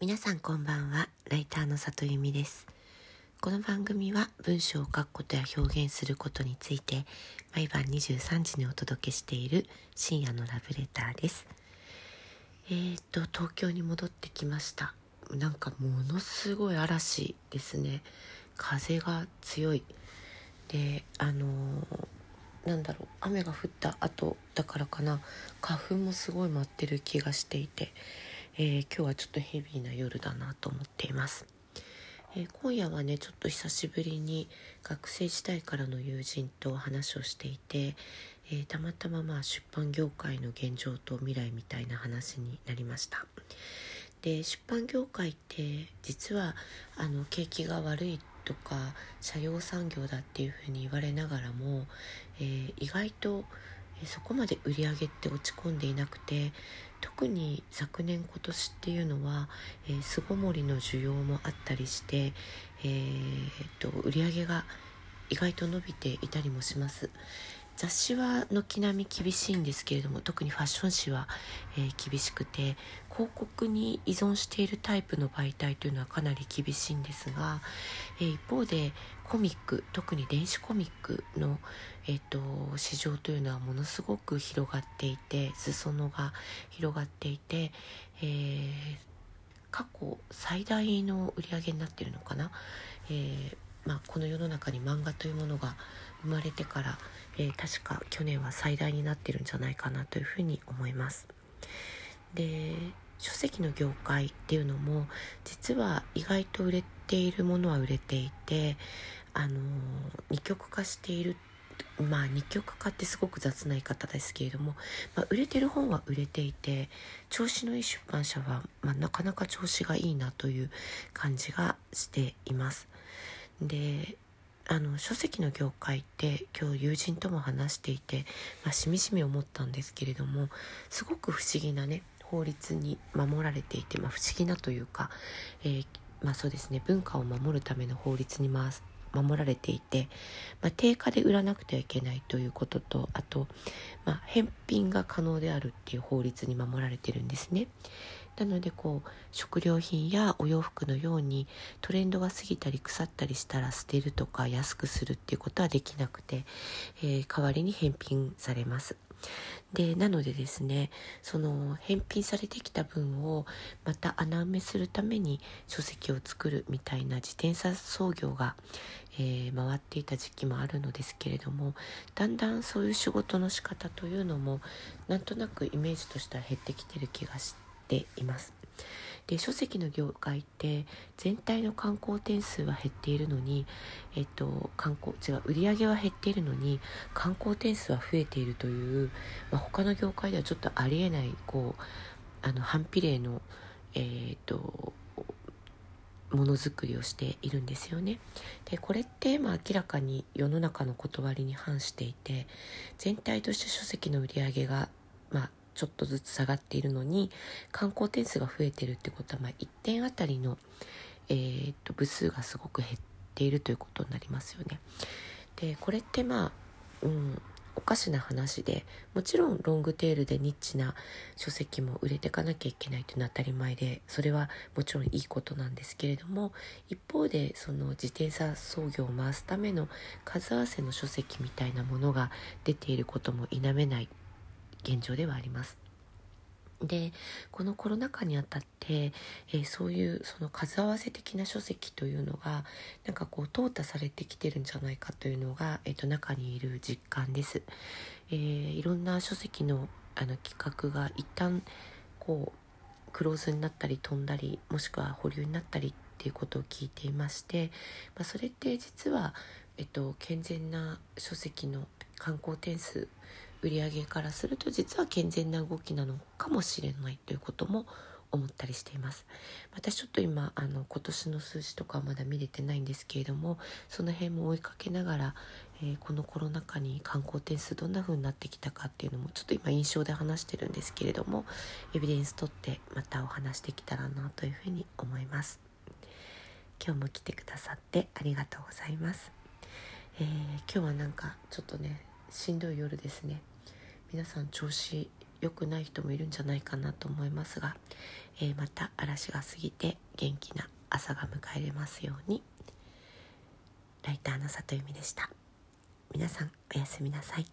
皆さんこんばんは。ライターの里由美です。この番組は文章を書くことや表現することについて毎晩23時にお届けしている深夜のラブレターです。えー、っと東京に戻ってきました。なんかものすごい嵐ですね。風が強い。であのー、なんだろう。雨が降った後だからかな。花粉もすごい舞ってる気がしていて。えー、今日はちょっとヘビーな夜だなと思っています、えー、今夜はねちょっと久しぶりに学生時代からの友人と話をしていて、えー、たまたままあ出版業界の現状と未来みたいな話になりました。で出版業界って実はあの景気が悪いとか社用産業だっていうふうに言われながらも、え意外とそこまで売り上げって落ち込んでいなくて特に昨年今年っていうのは、えー、巣ごもりの需要もあったりして、えー、と売り上げが意外と伸びていたりもします。雑誌は軒並み厳しいんですけれども特にファッション誌は、えー、厳しくて広告に依存しているタイプの媒体というのはかなり厳しいんですが、えー、一方でコミック特に電子コミックの、えーと、市場というのはものすごく広がっていて裾野が広がっていて、えー、過去最大の売り上げになっているのかな、えーまあ、この世の中に漫画というものが生まれてから、えー、確か去年は最大になってるんじゃないかなというふうに思います。で書籍の業界っていうのも実は意外と売れているものは売れていてあの二極化しているまあ二極化ってすごく雑な言い方ですけれども、まあ、売れてる本は売れていて調子のいい出版社は、まあ、なかなか調子がいいなという感じがしています。であの書籍の業界って今日友人とも話していて、まあ、しみしみ思ったんですけれどもすごく不思議なね法律に守られていて、まあ、不思議なというか、えー、まあ、そうですね文化を守るための法律に回す守られていて、まあ、定価で売らなくてはいけないということとあと、まあ、返品が可能であるっていう法律に守られてるんですね。なのでこう食料品やお洋服のようにトレンドが過ぎたり腐ったりしたら捨てるとか安くするっていうことはできなくて、えー、代わりに返品されます。でなのでですねその返品されてきた分をまた穴埋めするために書籍を作るみたいな自転車操業が、えー、回っていた時期もあるのですけれどもだんだんそういう仕事の仕方というのもなんとなくイメージとしては減ってきてる気がしてています。で書籍の業界って全体の観光点数は減っているのに、えっと、観光違う売り上げは減っているのに観光点数は増えているという、まあ、他の業界ではちょっとありえないこうあの反比例の、えー、っとものづくりをしているんですよね。でこれってまあ明らかに世の中の断りに反していて全体として書籍の売り上げがまあちょっとずつ下がっているのに観光点数が増えてるってことは、まあ、1点あたりの、えー、っと部数がすごく減っているということになりますよね。でこれってまあ、うん、おかしな話でもちろんロングテールでニッチな書籍も売れていかなきゃいけないというのは当たり前でそれはもちろんいいことなんですけれども一方でその自転車操業を回すための数合わせの書籍みたいなものが出ていることも否めない現状ではあります。でこのコロナ禍にあたって、えー、そういうその数合わせ的な書籍というのがなんかこう淘汰されてきてるんじゃないかというのが、えーと、中にいる実感です。えー、いろんな書籍のあの企画が一旦こうクローズになったり飛んだりもしくは保留になったりっていうことを聞いていまして、まあ、それって実は、えっと、健全な書籍の観光点数売上からすると実は健全な動きなのかもしれないということも思ったりしています。私ちょっと今あの今年の数字とかまだ見れてないんですけれどもその辺も追いかけながら、えー、このコロナ禍に観光点数どんな風になってきたかっていうのもちょっと今印象で話してるんですけれどもエビデンス取ってまたお話できたらなというふうに思います。今日も来てくださってありがとうございます、えー、今日はなんかちょっとねしんどい夜ですね。皆さん調子良くない人もいるんじゃないかなと思いますが、えー、また嵐が過ぎて元気な朝が迎えれますように。ライターの里由美でした。皆さんおやすみなさい。